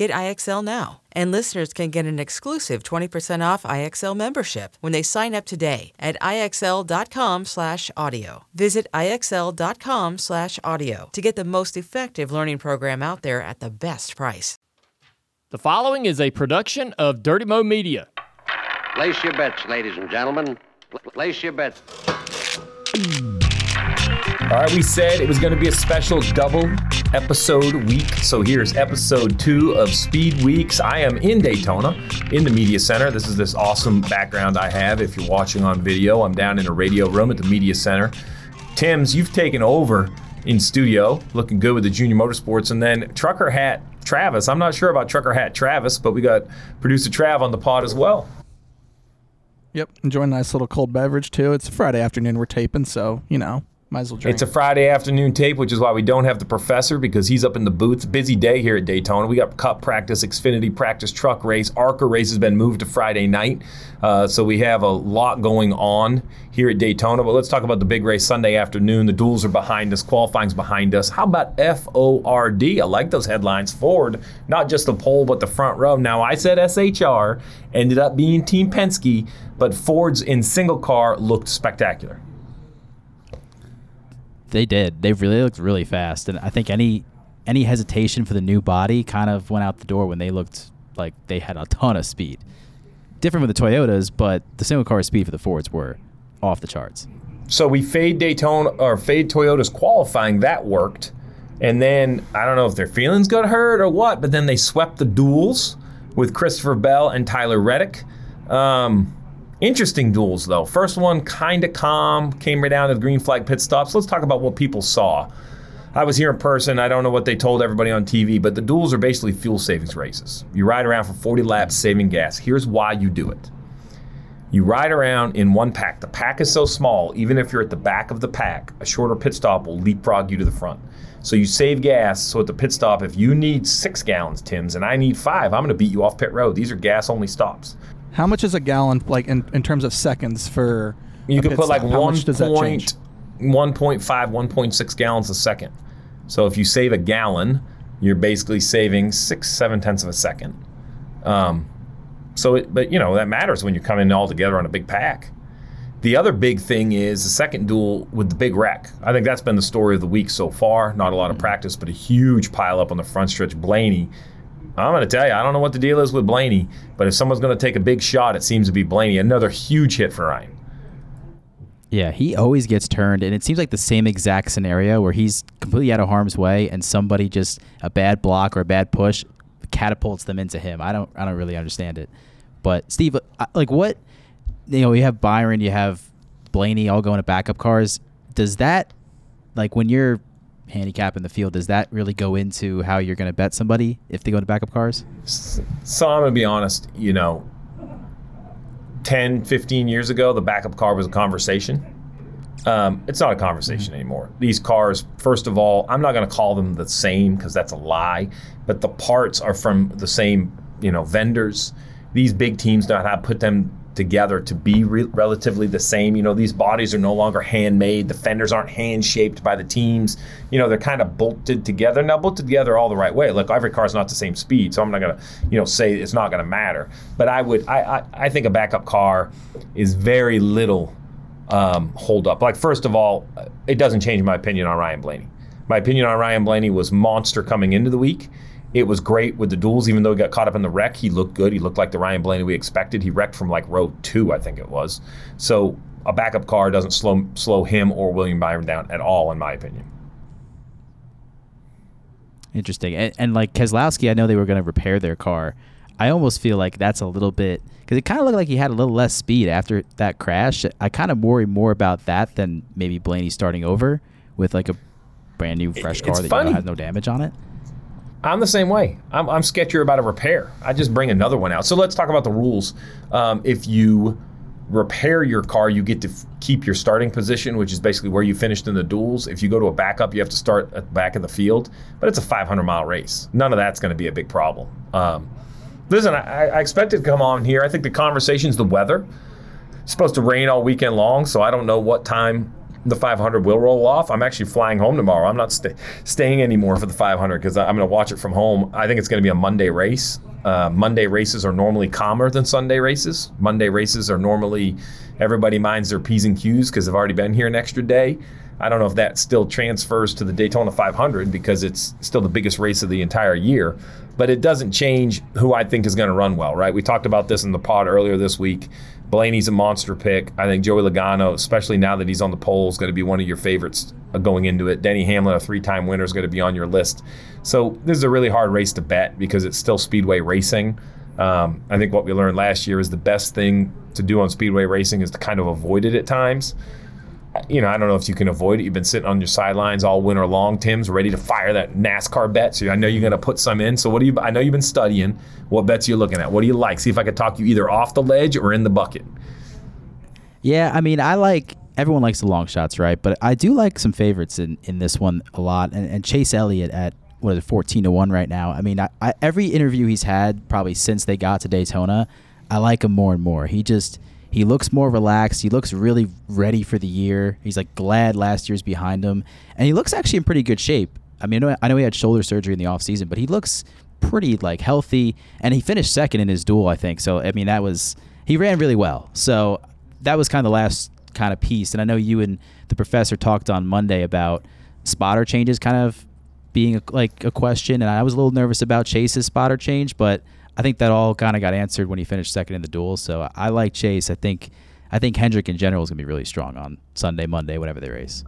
Get IXL now. And listeners can get an exclusive 20% off IXL membership when they sign up today at IXL.com/audio. Visit IXL.com/audio to get the most effective learning program out there at the best price. The following is a production of Dirty Mo Media. Place your bets, ladies and gentlemen. Place your bets. All right, we said it was going to be a special double episode week. So here's episode two of Speed Weeks. I am in Daytona in the Media Center. This is this awesome background I have. If you're watching on video, I'm down in a radio room at the Media Center. Tim's, you've taken over in studio, looking good with the Junior Motorsports. And then Trucker Hat Travis. I'm not sure about Trucker Hat Travis, but we got producer Trav on the pod as well. Yep, enjoying a nice little cold beverage too. It's Friday afternoon we're taping, so you know, might as well drink. It's a Friday afternoon tape, which is why we don't have the professor because he's up in the booth. Busy day here at Daytona. We got Cup practice, Xfinity practice, truck race. ARCA race has been moved to Friday night. Uh, so we have a lot going on here at Daytona. But let's talk about the big race Sunday afternoon. The duels are behind us, qualifying's behind us. How about F O R D? I like those headlines. Ford, not just the pole, but the front row. Now, I said SHR, ended up being Team Penske, but Ford's in single car looked spectacular. They did. They really looked really fast, and I think any any hesitation for the new body kind of went out the door when they looked like they had a ton of speed. Different with the Toyotas, but the single car speed for the Fords were off the charts. So we fade Daytona or fade Toyota's qualifying. That worked. And then I don't know if their feelings got hurt or what, but then they swept the duels with Christopher Bell and Tyler Reddick. Um, interesting duels though. First one kind of calm, came right down to the green flag pit stops. Let's talk about what people saw. I was here in person. I don't know what they told everybody on TV, but the duels are basically fuel savings races. You ride around for 40 laps saving gas. Here's why you do it. You ride around in one pack. The pack is so small, even if you're at the back of the pack, a shorter pit stop will leapfrog you to the front. So you save gas. So at the pit stop, if you need six gallons, Tim's, and I need five, I'm going to beat you off pit road. These are gas only stops. How much is a gallon, like in, in terms of seconds for? You could put like stop? How one much does that change? point, 1.5, 1.6 gallons a second. So if you save a gallon, you're basically saving six, seven tenths of a second. Um, so, it, but you know that matters when you're coming all together on a big pack. The other big thing is the second duel with the big wreck. I think that's been the story of the week so far. Not a lot of practice, but a huge pile up on the front stretch. Blaney. I'm going to tell you, I don't know what the deal is with Blaney, but if someone's going to take a big shot, it seems to be Blaney. Another huge hit for Ryan. Yeah, he always gets turned, and it seems like the same exact scenario where he's completely out of harm's way, and somebody just a bad block or a bad push catapults them into him. I don't, I don't really understand it. But Steve, like what, you know, you have Byron, you have Blaney, all going to backup cars. Does that, like, when you're handicapping the field, does that really go into how you're going to bet somebody if they go to backup cars? So I'm going to be honest, you know, 10, 15 years ago, the backup car was a conversation. Um, it's not a conversation anymore. These cars, first of all, I'm not going to call them the same because that's a lie, but the parts are from the same, you know, vendors. These big teams know how to put them together to be re- relatively the same. You know, these bodies are no longer handmade. The fenders aren't hand shaped by the teams. You know, they're kind of bolted together. Now, bolted together all the right way. Look, every car is not the same speed, so I'm not to, you know, say it's not to matter. But I would, I, I, I think a backup car is very little um, hold up. Like, first of all, it doesn't change my opinion on Ryan Blaney. My opinion on Ryan Blaney was monster coming into the week. It was great with the duels, even though he got caught up in the wreck. He looked good. He looked like the Ryan Blaney we expected. He wrecked from like row two, I think it was. So a backup car doesn't slow slow him or William Byron down at all, in my opinion. Interesting. And, and like Keselowski, I know they were going to repair their car. I almost feel like that's a little bit because it kind of looked like he had a little less speed after that crash. I kind of worry more about that than maybe Blaney starting over with like a brand new fresh car It's that you know has no damage on it. I'm the same way. I'm, I'm sketchier about a repair. I just bring another one out. So let's talk about the rules. Um, if you repair your car, you get to f- keep your starting position, which is basically where you finished in the duels. If you go to a backup, you have to start at the back of the field. But it's a 500 mile race. None of that's going to be a big problem. Um, listen, I, I expected to come on here. I think the conversation's the weather. It's supposed to rain all weekend long, so I don't know what time the 500 will roll off. I'm actually flying home tomorrow. I'm not sta staying anymore for the 500 because I'm going to watch it from home. I think it's going to be a Monday race. Uh, Monday races are normally calmer than Sunday races. Monday races are normally everybody minds their P's and Q's because they've already been here an extra day. I don't know if that still transfers to the Daytona 500 because it's still the biggest race of the entire year, but it doesn't change who I think is going to run well, right? We talked about this in the pod earlier this week. Blaney's a monster pick. I think Joey Logano, especially now that he's on the pole, is going to be one of your favorites uh, going into it. Denny Hamlin, a three-time winner, is going to be on your list. So this is a really hard race to bet because it's still speedway racing. Um, I think what we learned last year is the best thing to do on speedway racing is to kind of avoid it at times. You know, I don't know if you can avoid it. You've been sitting on your sidelines all winter long, Tim's, ready to fire that NASCAR bet. So I know you're going to put some in. So what do you? I know you've been studying. What bets are you looking at? What do you like? See if I could talk you either off the ledge or in the bucket. Yeah, I mean, I like everyone likes the long shots, right? But I do like some favorites in, in this one a lot. And, and Chase Elliott at what is it, fourteen to one right now. I mean, I, I, every interview he's had probably since they got to Daytona, I like him more and more. He just he looks more relaxed. He looks really ready for the year. He's like glad last year's behind him, and he looks actually in pretty good shape. I mean, I know, I know he had shoulder surgery in the offseason, but he looks pretty like healthy, and he finished second in his duel, I think. So I mean, that was he ran really well. So that was kind of the last kind of piece. And I know you and the professor talked on Monday about spotter changes kind of being a, like a question, and I was a little nervous about Chase's spotter change, but I think that all kind of got answered when he finished second in the duel. So I, I like Chase. I think I think Hendrick in general is gonna be really strong on Sunday, Monday, whatever they race.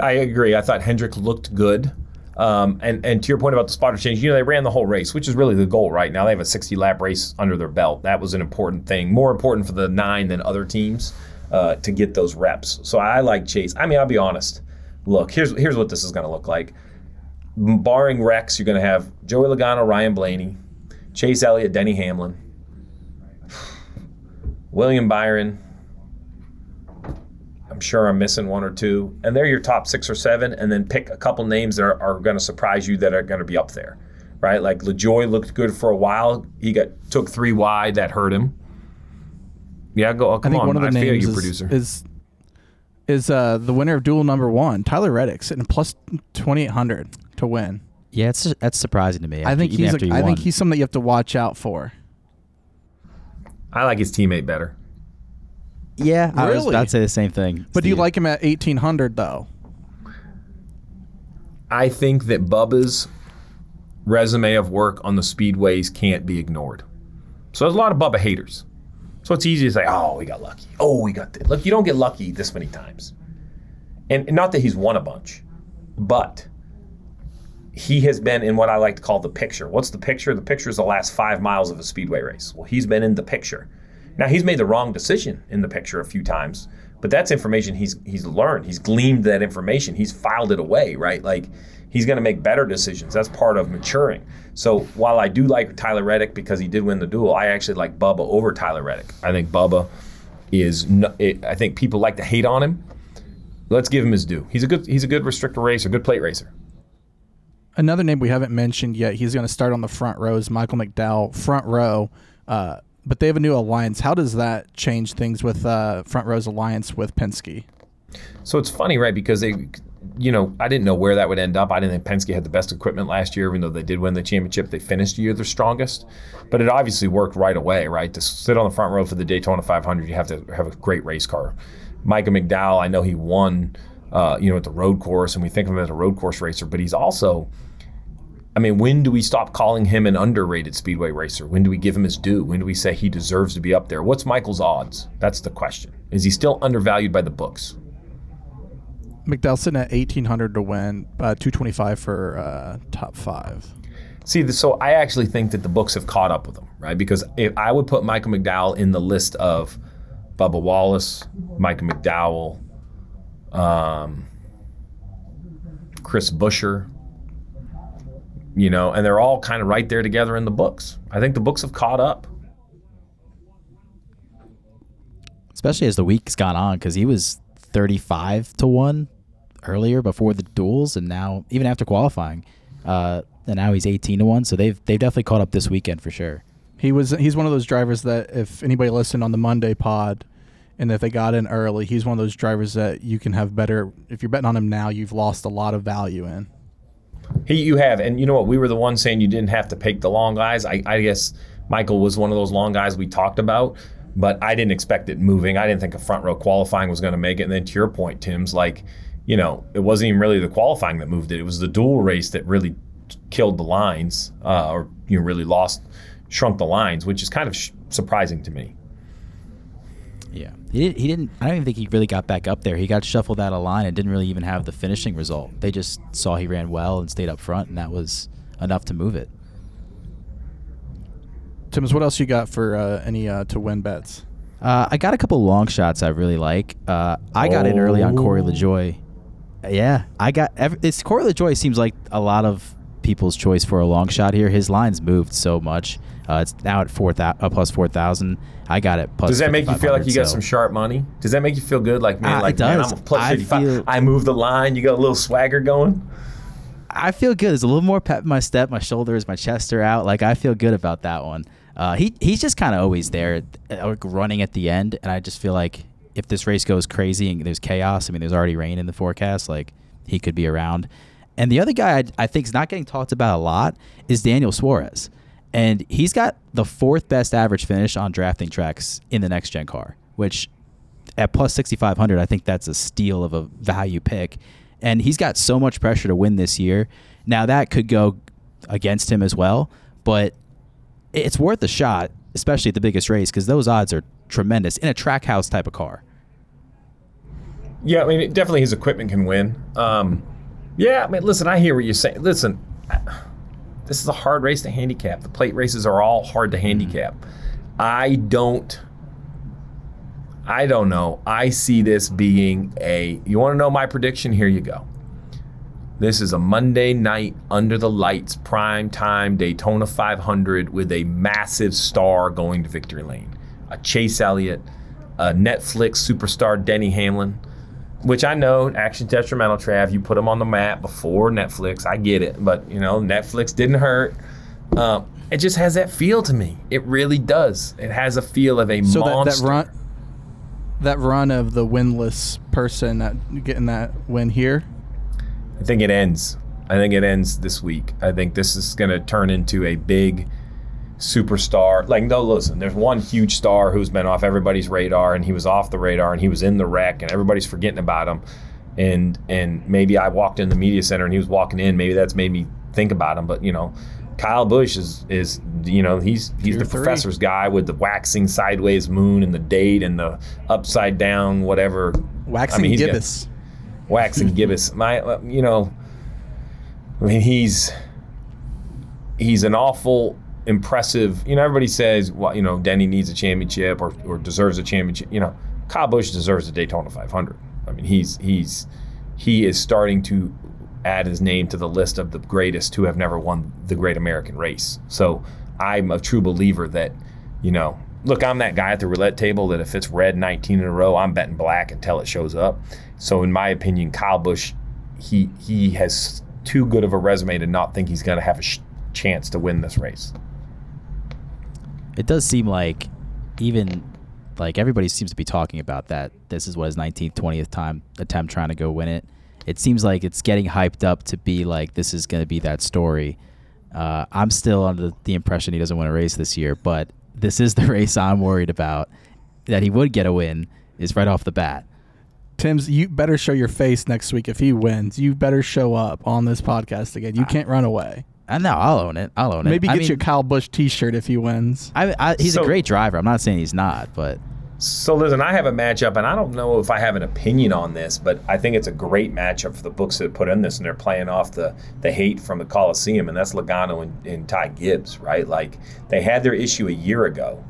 I agree. I thought Hendrick looked good. Um, and, and to your point about the spotter change, you know, they ran the whole race, which is really the goal right now. They have a 60 lap race under their belt. That was an important thing, more important for the nine than other teams uh, to get those reps. So I like Chase. I mean, I'll be honest. Look, here's, here's what this is going to look like. Barring wrecks, you're going to have Joey Logano, Ryan Blaney, Chase Elliott, Denny Hamlin, William Byron, I'm sure I'm missing one or two, and they're your top six or seven, and then pick a couple names that are, are going to surprise you that are going to be up there, right? Like LaJoie looked good for a while. He got took three wide, that hurt him. Yeah, go. Oh, I come think on, one of the I feel names you, is, producer. is is uh, the winner of duel number one, Tyler Reddick, sitting plus twenty eight hundred to win. Yeah, it's that's surprising to me. I think he's after a, he I think he's something that you have to watch out for. I like his teammate better. yeah. I was Really? about to say the same thing. But do you like him at eighteen hundred though? I think that Bubba's resume of work on the speedways can't be ignored. So there's a lot of Bubba haters. So it's easy to say, "Oh, we got lucky. Oh, we got this." Look, you don't get lucky this many times. And, and not that he's won a bunch, but he has been in what I like to call the picture. What's the picture? The picture is the last five miles of a speedway race. Well, he's been in the picture. Now he's made the wrong decision in the picture a few times, but that's information he's he's learned. He's gleaned that information. He's filed it away, right? Like he's going to make better decisions. That's part of maturing. So while I do like Tyler Reddick because he did win the duel, I actually like Bubba over Tyler Reddick. I think Bubba is. No, it, I think people like to hate on him. Let's give him his due. He's a good he's a good restrictor racer, good plate racer. Another name we haven't mentioned yet. He's going to start on the front row is Michael McDowell, front row. Uh, but they have a new alliance. How does that change things with uh, front row's alliance with Penske? So it's funny, right? Because they, you know, I didn't know where that would end up. I didn't think Penske had the best equipment last year, even though they did win the championship. They finished the year their strongest, but it obviously worked right away, right? To sit on the front row for the Daytona 500, you have to have a great race car. Michael McDowell, I know he won, uh, you know, at the road course, and we think of him as a road course racer, but he's also I mean, when do we stop calling him an underrated speedway racer? When do we give him his due? When do we say he deserves to be up there? What's Michael's odds? That's the question. Is he still undervalued by the books? McDowell sitting at 1800 to win, uh, 225 for uh, top five. See, so I actually think that the books have caught up with him, right? Because if I would put Michael McDowell in the list of Bubba Wallace, Michael McDowell, um, Chris Buescher, you know, and they're all kind of right there together in the books. I think the books have caught up. especially as the week's gone on because he was 35 to 1 earlier before the duels and now even after qualifying uh, and now he's 18 to 1 so they've they've definitely caught up this weekend for sure He was he's one of those drivers that if anybody listened on the Monday pod and if they got in early, he's one of those drivers that you can have better if you're betting on him now, you've lost a lot of value in. He, you have, and you know what? We were the ones saying you didn't have to pick the long guys. I, I guess Michael was one of those long guys we talked about, but I didn't expect it moving. I didn't think a front row qualifying was going to make it. And then to your point, Tim's like, you know, it wasn't even really the qualifying that moved it. It was the duel race that really killed the lines, uh, or you know, really lost, shrunk the lines, which is kind of sh- surprising to me. Yeah he, he didn't i don't even think he really got back up there he got shuffled out of line and didn't really even have the finishing result they just saw he ran well and stayed up front and that was enough to move it Tims, what else you got for uh, any uh, to win bets? Uh, I got a couple long shots I really like. Uh, I got in early on Corey LaJoie. Yeah, I got. Every, it's Corey LaJoie seems like a lot of people's choice for a long shot here. His lines moved so much. Uh, it's now at four thou- uh, plus four thousand. I got it. Plus Does that make you feel like you got 5,500, some sharp money? Does that make you feel good? Like man, Uh, it like man, does. I'm a plus I 55. feel- I moved the line. You got a little swagger going. I feel good. There's a little more pep in my step. My shoulders, my chest are out. Like I feel good about that one. Uh, he he's just kind of always there, uh, like running at the end, and I just feel like if this race goes crazy and there's chaos, I mean, there's already rain in the forecast. Like he could be around. And the other guy I, I think is not getting talked about a lot is Daniel Suarez, and he's got the fourth best average finish on drafting tracks in the next gen car, which at plus 6500 i think that's a steal of a value pick. And he's got so much pressure to win this year. Now that could go against him as well but it's worth a shot especially at the biggest race because those odds are tremendous in a Trackhouse type of car. Yeah, I mean, definitely his equipment can win. Um, yeah, I mean, listen, I hear what you're saying. Listen, this is a hard race to handicap. The plate races are all hard to mm-hmm. handicap. I don't. I don't know. I see this being a. You want to know my prediction? Here you go. This is a Monday night under the lights, prime time Daytona 500 with a massive star going to victory lane. A Chase Elliott, a Netflix superstar Denny Hamlin, which I know action detrimental. Trav, you put them on the map before Netflix. I get it, but you know Netflix didn't hurt. Um, it just has that feel to me. It really does. It has a feel of a So that, monster. that run, that run of the winless person that getting that win here. I think it ends. I think it ends this week. I think this is going to turn into a big superstar. Like, no, listen, there's one huge star who's been off everybody's radar, and he was off the radar, and he was in the wreck, and everybody's forgetting about him. And and maybe I walked in the media center, and he was walking in. Maybe that's made me think about him. But you know, Kyle Busch is is you know he's he's Tier the three. professor's guy with the waxing sideways moon and the date and the upside down whatever. Waxing he's got- gibbous. Wax and Gibbous. My, uh, you know, I mean, he's he's an awful impressive. You know, everybody says, well, you know, Denny needs a championship or, or deserves a championship. You know, Kyle Busch deserves a Daytona 500. I mean, he's he's he is starting to add his name to the list of the greatest who have never won the Great American Race. So I'm a true believer that, you know, look, I'm that guy at the roulette table that if it's red 19 in a row, I'm betting black until it shows up. So in my opinion, Kyle Busch, he he has too good of a resume to not think he's going to have a sh- chance to win this race. It does seem like even like everybody seems to be talking about that this is what his 19th 20th time attempt trying to go win it it seems like it's getting hyped up to be like this is going to be that story uh, i'm still under the impression he doesn't want to race this year but this is the race i'm worried about that he would get a win is right off the bat Tim's, you better show your face next week if he wins. You better show up on this podcast again. You can't run away. I know I'll own it. I'll own it. Maybe I get mean, you a Kyle Busch T-shirt if he wins. I, I, he's So- a great driver. I'm not saying he's not, but So listen, I have a matchup, and I don't know if I have an opinion on this, but I think it's a great matchup for the books that put in this, and they're playing off the the hate from the Coliseum, and that's Logano and, and Ty Gibbs, right? Like they had their issue a year ago.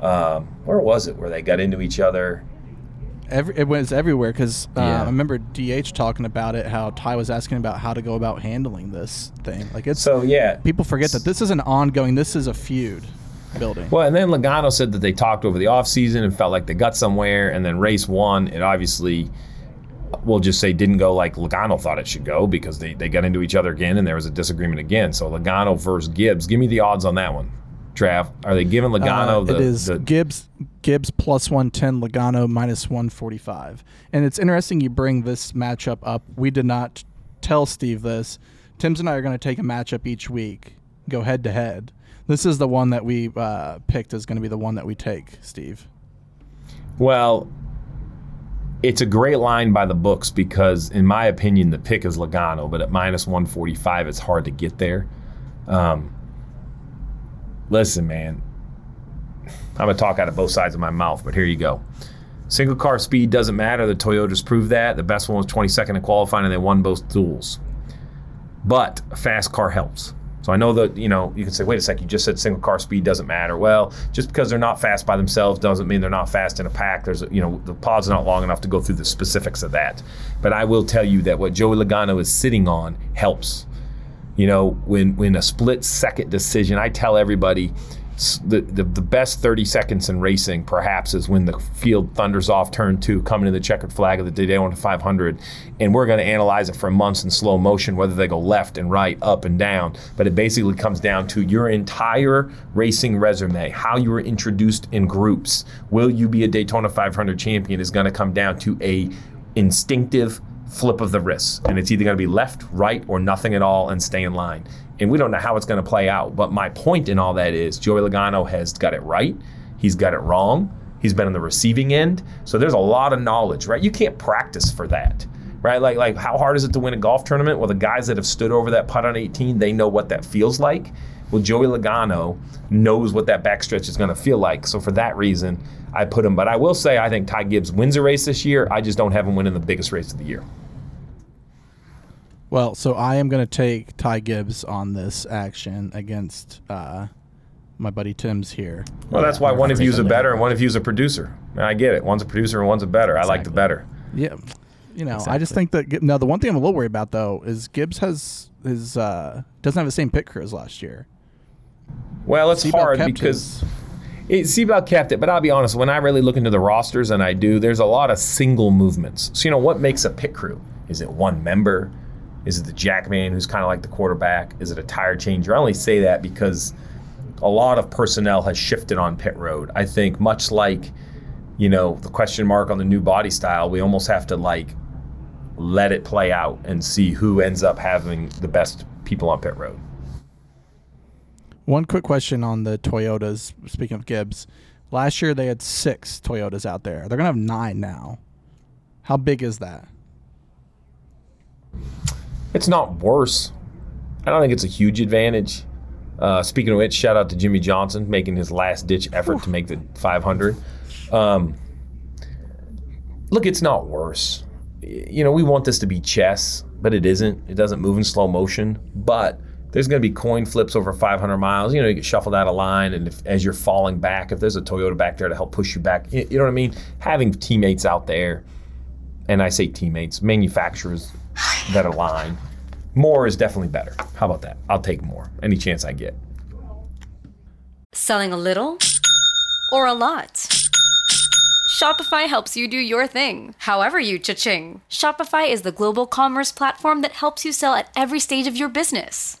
Um, where was it? Where they got into each other? Every, it was everywhere because uh, Yeah. I remember DH talking about it. How Ty was asking about how to go about handling this thing. Like it's So yeah, people forget that this is an ongoing. This is a feud building. Well, and then Logano said that they talked over the offseason and felt like they got somewhere, and then race one, it obviously, we'll just say, didn't go like Logano thought it should go because they, they got into each other again and there was a disagreement again. So Logano versus Gibbs. Give me the odds on that one, Trav. Are they giving Logano Uh, the. it is the- Gibbs Gibbs plus one ten, Logano minus one forty five. And it's interesting you bring this matchup up. We did not tell Steve this. Tim's and I are going to take a matchup each week, go head to head. This is the one that we uh, picked is going to be the one that we take, Steve. Well, it's a great line by the books because, in my opinion, the pick is Logano, but at minus 145, it's hard to get there. Um, listen, man, I'm going to talk out of both sides of my mouth, but here you go. Single car speed doesn't matter. The Toyotas proved that. The best one was 22nd in qualifying, and they won both duels. But a fast car helps. So I know that, you know, you can say, wait a sec, you just said single car speed doesn't matter. Well, just because they're not fast by themselves doesn't mean they're not fast in a pack. There's, you know, the pod's not long enough to go through the specifics of that. But I will tell you that what Joey Logano is sitting on helps. You know, when when a split second decision, I tell everybody the, the, the best 30 seconds in racing perhaps is when the field thunders off turn two, coming to the checkered flag of the day Daytona 500. And we're going to analyze it for months in slow motion, whether they go left and right, up and down. But it basically comes down to your entire racing resume, how you were introduced in groups. Will you be a Daytona 500 champion is going to come down to a instinctive flip of the wrist. And it's either going to be left, right, or nothing at all and stay in line. And we don't know how it's going to play out. But my point in all that is Joey Logano has got it right. He's got it wrong. He's been on the receiving end. So there's a lot of knowledge, right? You can't practice for that. Right? Like like how hard is it to win a golf tournament? Well, the guys that have stood over that putt on 18, they know what that feels like. Well, Joey Logano knows what that backstretch is going to feel like. So for that reason, I put him. But I will say I think Ty Gibbs wins a race this year. I just don't have him winning the biggest race of the year. Well, so I am going to take Ty Gibbs on this action against uh, my buddy Tim's here. Well, that's why one of you is a better and one of you is a producer. And I get it. One's a producer and one's a better. I like the better. Yeah, you know, I just think that now the one thing I'm a little worried about though is Gibbs has his uh, doesn't have the same pit crew as last year. Well, it's Seatbelt hard because his- it, Seatbelt kept it. But I'll be honest, when I really look into the rosters, and I do, there's a lot of single movements. So, you know, what makes a pit crew? Is it one member? Is it the jackman who's kind of like the quarterback? Is it a tire changer? I only say that because a lot of personnel has shifted on pit road. I think much like, you know, the question mark on the new body style, we almost have to like let it play out and see who ends up having the best people on pit road. One quick question on the Toyotas. Speaking of Gibbs, last year they had six Toyotas out there. They're gonna have nine now. How big is that? It's not worse. I don't think it's a huge advantage. Uh, speaking of which, shout out to Jimmie Johnson making his last ditch effort to make the 500. Um, look, it's not worse. You know, we want this to be chess, but it isn't. It doesn't move in slow motion. But there's going to be coin flips over 500 miles. You know, you get shuffled out of line, and if, as you're falling back, if there's a Toyota back there to help push you back, y- you know what I mean? Having teammates out there, and I say teammates, manufacturers that align. More is definitely better. How about that? I'll take more any chance I get. Selling a little or a lot? Shopify helps you do your thing, however you cha-ching. Shopify is the global commerce platform that helps you sell at every stage of your business.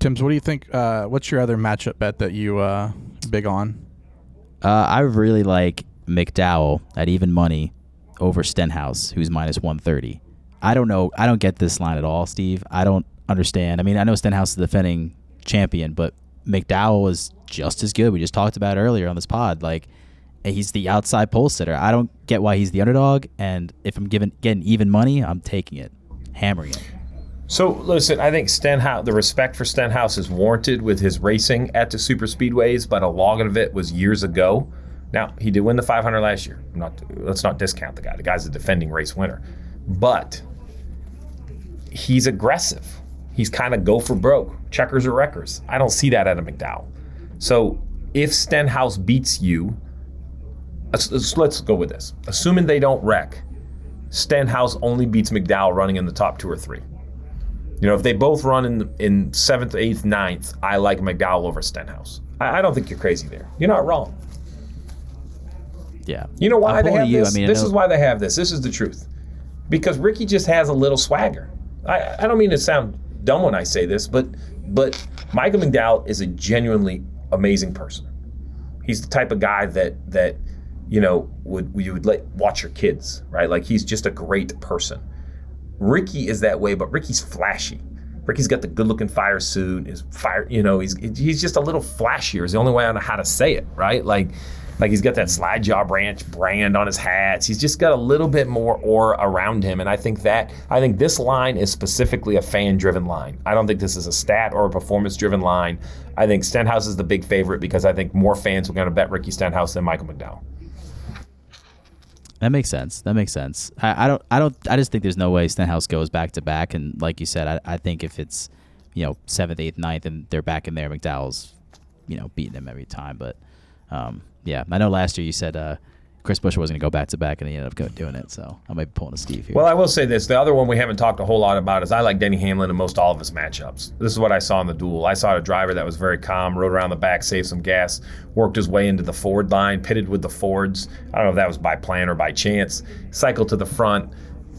Tim's, what do you think? Uh, what's your other matchup bet that you uh, big on? Uh, I really like McDowell at even money over Stenhouse, who's minus 130. I don't know. I don't get this line at all, Steve. I don't understand. I mean, I know Stenhouse is the defending champion, but McDowell is just as good. We just talked about earlier on this pod. Like, he's the outside pole sitter. I don't get why he's the underdog. And if I'm given getting even money, I'm taking it, hammering it. So listen, I think Stenhouse, the respect for Stenhouse is warranted with his racing at the super speedways, but a lot of it was years ago. Now he did win the 500 last year. I'm not let's not discount the guy. The guy's a defending race winner, but he's aggressive. He's kind of go for broke, checkers or wreckers. I don't see that at a McDowell. So if Stenhouse beats you, let's, let's go with this. Assuming they don't wreck, Stenhouse only beats McDowell running in the top two or three. You know, if they both run in in seventh, eighth, ninth, I like McDowell over Stenhouse. I, I don't think you're crazy there. You're not wrong. Yeah. You know why they have you. this? I mean, this is why they have this. This is the truth. Because Ricky just has a little swagger. I, I don't mean to sound dumb when I say this, but but Michael McDowell is a genuinely amazing person. He's the type of guy that that you know would you would let watch your kids, right? Like he's just a great person. Ricky is that way, but Ricky's flashy. Ricky's got the good-looking fire suit. His fire, you know, he's he's just a little flashier. Is the only way I know how to say it, right? Like, like he's got that slide jaw branch brand on his hats. He's just got a little bit more aura around him, and I think that I think this line is specifically a fan-driven line. I don't think this is a stat or a performance-driven line. I think Stenhouse is the big favorite because I think more fans are going to bet Ricky Stenhouse than Michael McDowell. That makes sense. That makes sense. I, I don't. I don't. I just think there's no way Stenhouse goes back to back. And like you said, I, I think if it's, you know, seventh, eighth, ninth, and they're back in there, McDowell's, you know, beating them every time. But, um, yeah, I know last year you said uh, Chris Bush wasn't going to go back to back, and he ended up doing it. So I might be pulling a Steve here. Well, I will say this: the other one we haven't talked a whole lot about is I like Denny Hamlin in most all of his matchups. This is what I saw in the duel. I saw a driver that was very calm, rode around the back, saved some gas, worked his way into the Ford line, pitted with the Fords. I don't know if that was by plan or by chance. Cycled to the front,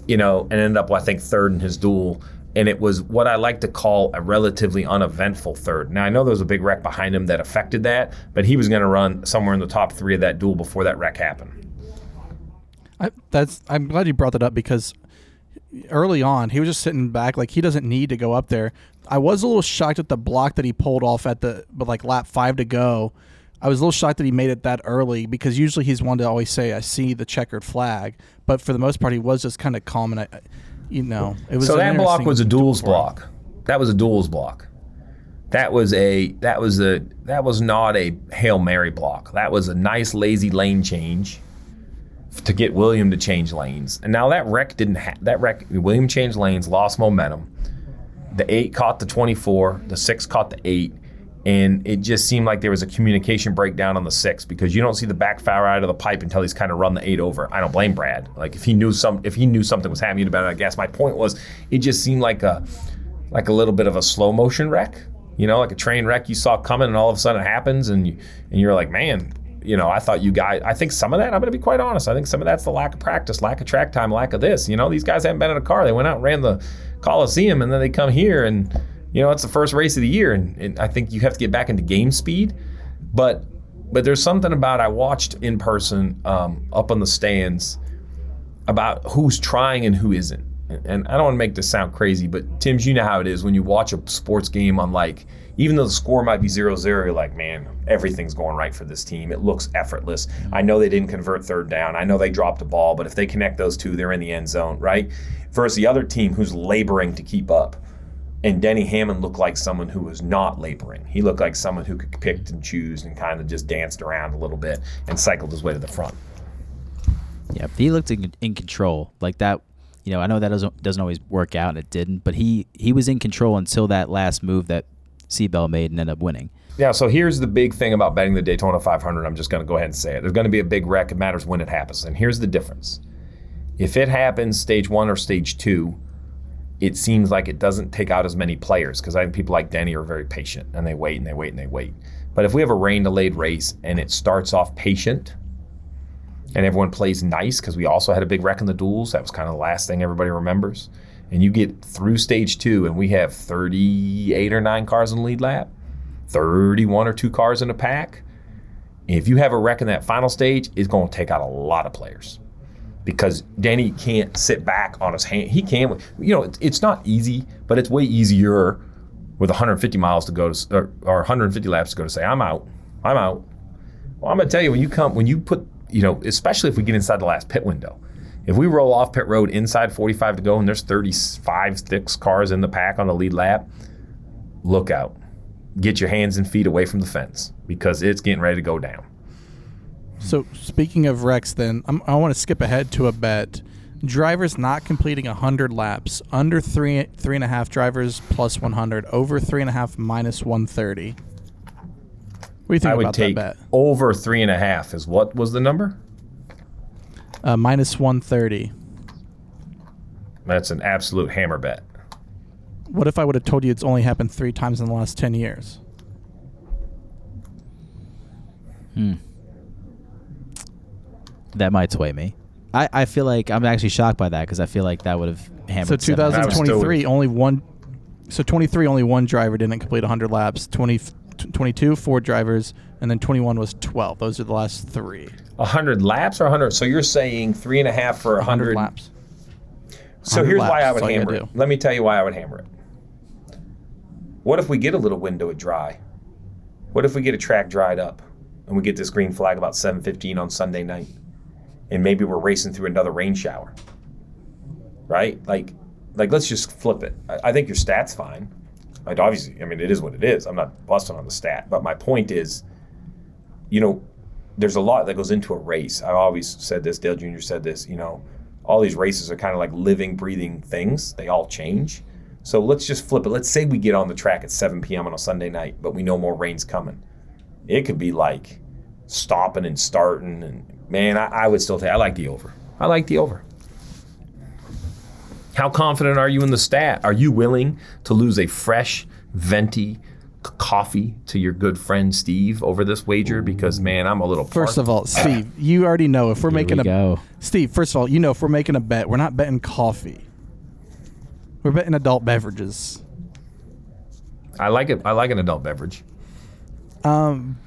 you know, and ended up I think third in his duel. And it was what I like to call a relatively uneventful third. Now I know there was a big wreck behind him that affected that, but he was going to run somewhere in the top three of that duel before that wreck happened. I, that's I'm glad you brought that up because early on he was just sitting back like he doesn't need to go up there. I was a little shocked at the block that he pulled off at the but like lap five to go. I was a little shocked that he made it that early because usually he's one to always say I see the checkered flag, but for the most part he was just kind of calm and I, I- you know, it was so that block was a duels block. That was a duels block. That was a that was a that was not a hail mary block. That was a nice lazy lane change to get William to change lanes. And now that wreck didn't have that wreck. William changed lanes, lost momentum. The eight caught the 24. The six caught the eight. And it just seemed like there was a communication breakdown on the six because you don't see the back fire out of the pipe until he's kind of run the eight over. I don't blame Brad. Like if he knew some, if he knew something was happening about it, I guess my point was, it just seemed like a, like a little bit of a slow motion wreck. You know, like a train wreck you saw coming, and all of a sudden it happens, and you and you're like, man, you know, I thought you guys. I think some of that. I'm going to be quite honest. I think some of that's the lack of practice, lack of track time, lack of this. You know, these guys haven't been in a car. They went out and ran the Coliseum, and then they come here, and you know, it's the first race of the year, and, and I think you have to get back into game speed. But but there's something about I watched in person um, up on the stands about who's trying and who isn't. And I don't want to make this sound crazy, but Tim's, you know how it is when you watch a sports game on like, even though the score might be 0 0, you're like, man, everything's going right for this team. It looks effortless. I know they didn't convert third down. I know they dropped a ball, but if they connect those two, they're in the end zone, right? Versus the other team who's laboring to keep up. And Denny Hamlin looked like someone who was not laboring. He looked like someone who could pick and choose and kind of just danced around a little bit and cycled his way to the front. Yeah, he looked in, in control. Like that, you know, I know that doesn't doesn't always work out, and it didn't. But he he was in control until that last move that Seabell made and ended up winning. Yeah, so here's the big thing about betting the Daytona 500. I'm just going to go ahead and say it. There's going to be a big wreck. It matters when it happens. And here's the difference. If it happens stage one or stage two, it seems like it doesn't take out as many players because I think people like Denny are very patient and they wait and they wait and they wait. But if we have a rain delayed race and it starts off patient and everyone plays nice because we also had a big wreck in the duels, that was kind of the last thing everybody remembers. And you get through stage two and we have 38 or 9 cars in the lead lap, 31 or 2 cars in a pack. If you have a wreck in that final stage, it's going to take out a lot of players because Danny can't sit back on his hand. He can, you know, it's not easy, but it's way easier with 150 miles to go to, or, or 150 laps to go to say, I'm out, I'm out. Well, I'm gonna tell you when you come, when you put, you know, especially if we get inside the last pit window, if we roll off pit road inside 45 to go and there's 35, six cars in the pack on the lead lap, look out. Get your hands and feet away from the fence because it's getting ready to go down. So speaking of wrecks, then I'm, i want to skip ahead to a bet. Drivers not completing 100 laps, under three three and a half drivers plus 100, over three and a half minus 130. What do you think I would take that bet? over three and a half. Is what was the number? Uh, minus 130. That's an absolute hammer bet. What if I would have told you it's only happened three times in the last 10 years? Hmm. That might sway me. I, I feel like I'm actually shocked by that because I feel like that would have hammered. So seven. 2023, only one. So 23, only one driver didn't complete 100 laps. 20, 22, four drivers, and then 21 was 12. Those are the last three. 100 laps or 100? So you're saying three and a half for 100 laps. So 100 here's why laps, I would that's all you hammer gotta it. do. Let me tell you why I would hammer it. What if we get a little window at dry? What if we get a track dried up and we get this green flag about 7:15 on Sunday night, and maybe we're racing through another rain shower? Right? Like, like let's just flip it. I, I think your stat's fine. Like obviously, I mean it is what it is. I'm not busting on the stat, but my point is, you know, there's a lot that goes into a race. I've always said this. Dale Jr. said this. You know, all these races are kind of like living, breathing things. They all change. So let's just flip it. Let's say we get on the track at 7 p.m. on a Sunday night, but we know more rain's coming. It could be like stopping and starting, and man, I, I would still take. I like the over. I like the over. How confident are you in the stat? Are you willing to lose a fresh, venti c- coffee to your good friend Steve over this wager? Because man, I'm a little. First of all, Steve, you already know if we're Here making we a go. Steve. First of all, you know if we're making a bet, we're not betting coffee. We're betting adult beverages. I like it. I like an adult beverage. Um,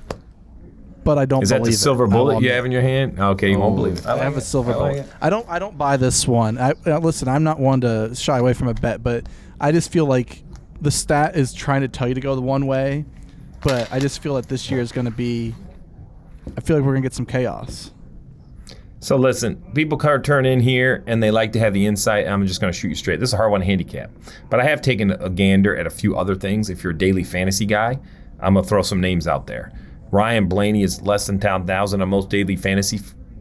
but I don't. Is that believe the silver I bullet you have in your hand? Okay, you won't believe it. I, like have a silver I like bullet. it. I don't. I don't buy this one. I uh, listen. I'm not one to shy away from a bet, but I just feel like the stat is trying to tell you to go the one way, but I just feel that this year is going to be. I feel like we're gonna get some chaos. So listen, people kind of turn in here and they like to have the insight. I'm just going to shoot you straight. This is a hard one handicap, but I have taken a gander at a few other things. If you're a daily fantasy guy, I'm gonna throw some names out there. Ryan Blaney is less than 10,000 on most daily fantasy.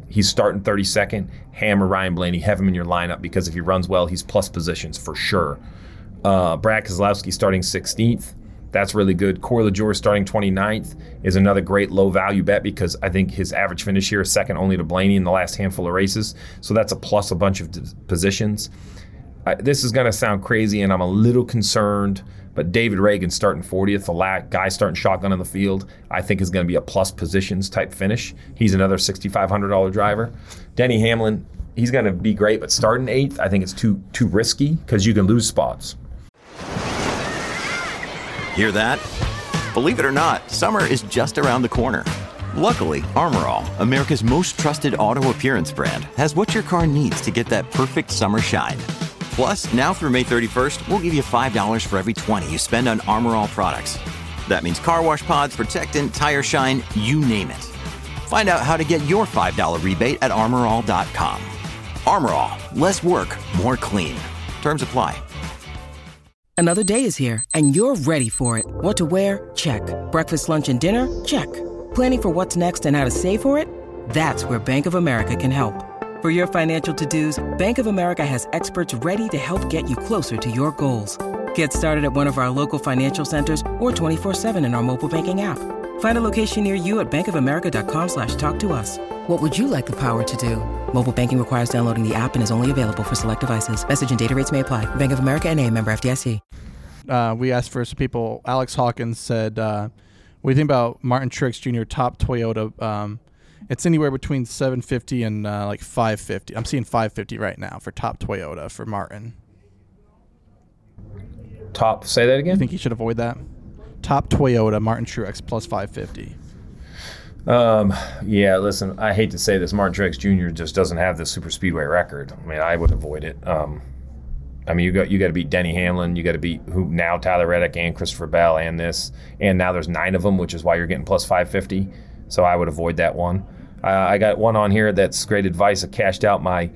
He's starting 32nd. Hammer Ryan Blaney. Have him in your lineup because if he runs well, he's plus positions for sure. Uh, Brad Keselowski starting 16th. That's really good. Corey LaJoie starting 29th is another great low value bet because I think his average finish here is second only to Blaney in the last handful of races. So that's a plus a bunch of positions. This is going to sound crazy, and I'm a little concerned, but David Ragan starting 40th, the guy starting shotgun in the field, I think is going to be a plus positions type finish. He's another $6,500 driver. Denny Hamlin, he's going to be great, but starting eighth, I think it's too too risky because you can lose spots. Hear that? Believe it or not, summer is just around the corner. Luckily, Armor All, America's most trusted auto appearance brand, has what your car needs to get that perfect summer shine. Plus, now through May 31st, we'll give you $5 for every 20 you spend on Armor All products. That means car wash pods, protectant, tire shine, you name it. Find out how to get your $5 rebate at armorall.com. Armor All, less work, more clean. Terms apply. Another day is here, and you're ready for it. What to wear? Check. Breakfast, lunch, and dinner? Check. Planning for what's next and how to save for it? That's where Bank of America can help. For your financial to dos, Bank of America has experts ready to help get you closer to your goals. Get started at one of our local financial centers or 24-7 in our mobile banking app. Find a location near you at bankofamerica.com slash talk to us. What would you like the power to do? Mobile banking requires downloading the app and is only available for select devices. Message and data rates may apply. Bank of America and a member FDIC. Uh, we asked for some people. Alex Hawkins said, uh, "What do you think about Martin Truex Jr. top Toyota? Um, it's anywhere between 750 and uh, like 550. I'm seeing 550 right now for top Toyota for Martin. Top, say that I again? think he should avoid that. Top Toyota Martin Truex plus 550. Um, yeah, listen, I hate to say this, Martin Truex Jr. just doesn't have the super speedway record. I mean, I would avoid it. Um, I mean, you got you got to beat Denny Hamlin, you got to beat who now Tyler Reddick and Christopher Bell and this, and now there's nine of them, which is why you're getting plus 550. So I would avoid that one. Uh, I got one on here that's great advice. I cashed out my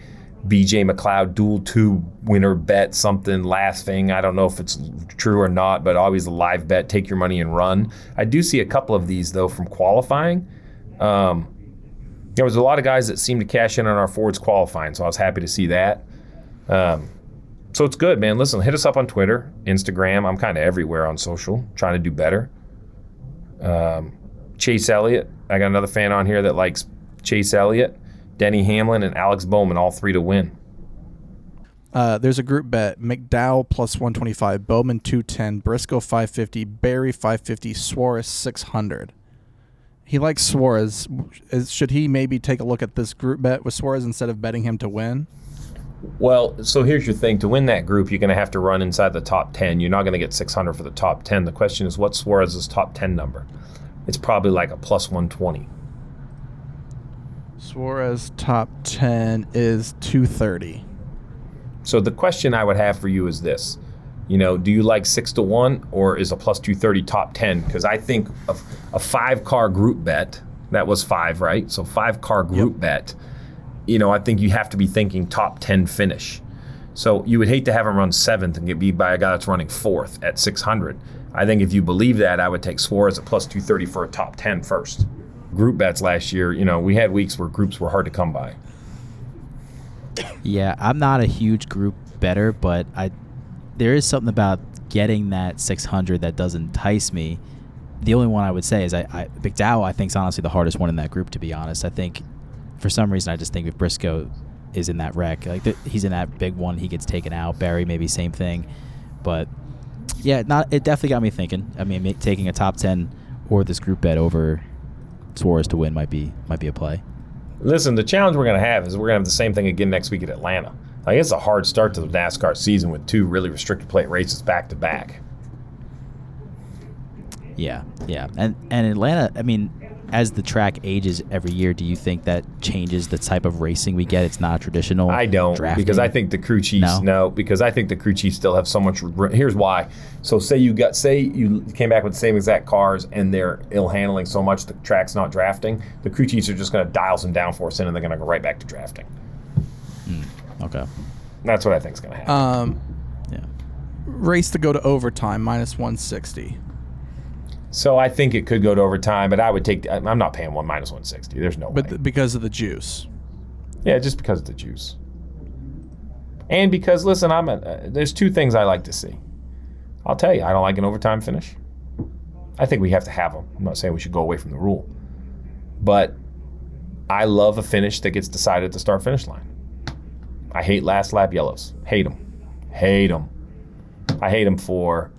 BJ McLeod duel two winner bet something last thing. I don't know if it's true or not, but always a live bet. Take your money and run. I do see a couple of these though from qualifying. Um, there was a lot of guys that seemed to cash in on our forwards qualifying, so I was happy to see that. Um, so it's good, man. Listen, hit us up on Twitter, Instagram. I'm kind of everywhere on social, trying to do better. Um, Chase Elliott. I got another fan on here that likes Chase Elliott, Denny Hamlin, and Alex Bowman, all three to win. Uh, there's a group bet: McDowell plus 125, Bowman 210, Briscoe 550, Berry 550, Suarez 600. He likes Suarez. Is, should he maybe take a look at this group bet with Suarez instead of betting him to win? Well, so here's your thing. To win that group, you're going to have to run inside the top 10. You're not going to get 600 for the top 10. The question is, what's Suarez's top 10 number? It's probably like a plus 120. Suarez top 10 is 230. So the question I would have for you is this. You know, do you like six to one or is a plus 230 top 10? Because I think a, a five car group bet, that was five, right? So five car group bet, you know, I think you have to be thinking top 10 finish. So you would hate to have him run seventh and get beat by a guy that's running fourth at 600. I think if you believe that, I would take Suarez at plus 230 for a top 10 first. Group bets last year, you know, we had weeks where groups were hard to come by. Yeah, I'm not a huge group better, but I there is something about getting that 600 that does entice me. The only one I would say is I, I McDowell. I think is honestly the hardest one in that group. To be honest, I think for some reason I just think if Briscoe is in that wreck, like th- he's in that big one, he gets taken out. Berry maybe same thing, but yeah, not it definitely got me thinking. I mean, taking a top 10 or this group bet over Suarez to win might be might be a play. Listen, the challenge we're going to have is we're going to have the same thing again next week at Atlanta. Like it's a hard start to the NASCAR season with two really restrictor plate races back to back. Yeah, yeah, and and Atlanta. I mean, as the track ages every year, do you think that changes the type of racing we get? It's not traditional. I don't drafting? because I think the crew chiefs No? no. because I think the crew chiefs still have so much. Here's why. So say you got say you came back with the same exact cars and they're ill handling so much the track's not drafting. The crew chiefs are just going to dial some downforce in and they're going to go right back to drafting. Okay. That's what I think is going to happen. Um, Yeah. race to go to overtime minus 160. So I think it could go to overtime, but I would take. I'm not paying one minus 160. There's no But way. th- because of the juice. Yeah, just because of the juice. And because listen, I'm a, uh, there's two things I like to see. I'll tell you, I don't like an overtime finish, I think we have to have them. I'm not saying we should go away from the rule, but I love a finish that gets decided at the start finish line. I hate last lap yellows. Hate them. Hate them. I hate them for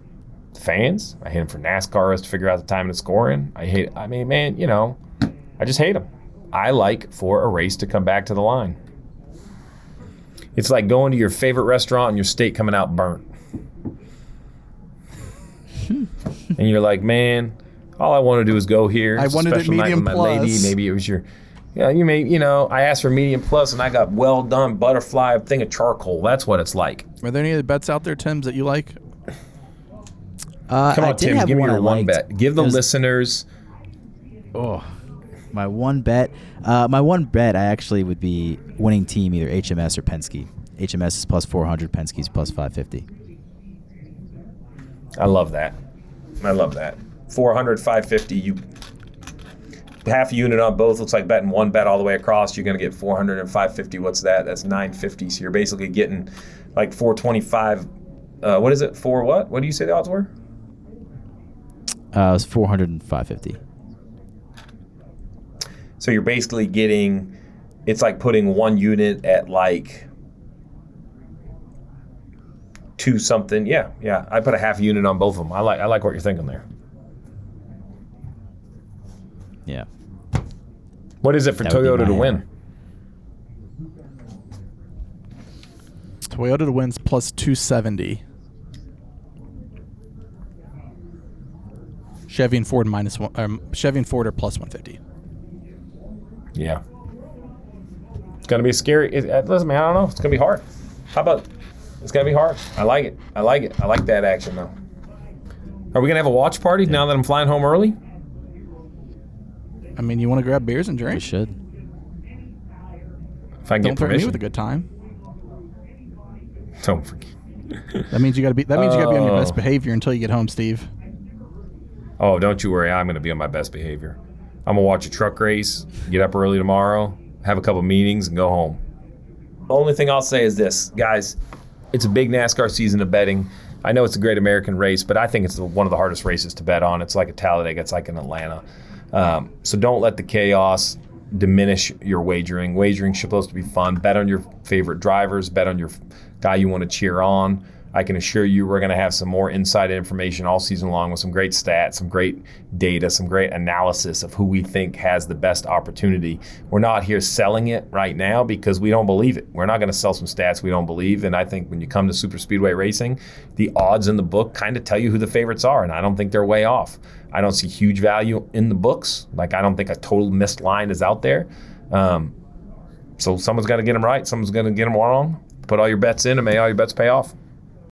the fans. I hate them for NASCAR to figure out the time and the scoring. I hate. I mean, man, you know, I just hate them. I like for a race to come back to the line. It's like going to your favorite restaurant and your steak coming out burnt. Hmm. and you're like, man, all I want to do is go here. I It's a wanted it special night medium with my lady. plus. Maybe it was your, yeah, you may, you know, I asked for medium plus and I got well done butterfly thing of charcoal. That's what it's like. Are there any other bets out there, Tim's, that you like? Uh, Come I on, did Tim, have give me your I one liked. bet. Give the It was- listeners. Oh, my one bet. Uh, my one bet, I actually would be winning team either HMS or Penske. HMS is plus 400, Penske's plus 550. I love that. I love that. 400, 550. You half a unit on both. Looks like betting one bet all the way across. You're going to get 400 and 550. What's that? That's 950. So you're basically getting like 425. Uh, what is it? For what? What do you say the odds were? Uh, it was 400 and 550. So you're basically getting. It's like putting one unit at like two something. Yeah, yeah. I put a half unit on both of them. I like. I like what you're thinking there. Yeah. What is it for That Toyota to hammer. win? Toyota to wins plus 270. Chevy and Ford minus one. Um, Chevy and Ford are plus 150. Yeah. It's gonna be scary. It, uh, listen, man, I don't know. It's gonna be hard. How about? It's gonna be hard. I like it. I like it. I like that action though. Are we gonna have a watch party now that I'm flying home early? I mean, you want to grab beers and drink? We should. If I can Don't get threaten me with a good time. Don't forget. That means you got to be. That means you got to be on your best Oh. behavior until you get home, Steve. Oh, don't you worry. I'm gonna be on my best behavior. I'm gonna watch a truck race. Get up early tomorrow. Have a couple meetings and go home. The only thing I'll say is this, guys. It's a big NASCAR season of betting. I know it's a great American race, but I think it's one of the hardest races to bet on. It's like a Talladega. It's like an Atlanta. Um, so don't let the chaos diminish your wagering. Wagering Wagering's supposed to be fun. Bet on your favorite drivers. Bet on your guy you want to cheer on. I can assure you we're going to have some more inside information all season long with some great stats, some great data, some great analysis of who we think has the best opportunity. We're not here selling it right now because we don't believe it. We're not going to sell some stats we don't believe. And I think when you come to super speedway racing, the odds in the book kind of tell you who the favorites are. And I don't think they're way off. I don't see huge value in the books. Like, I don't think a total missed line is out there. Um, so someone's got to get them right. Someone's going to get them wrong. Put all your bets in and may all your bets pay off.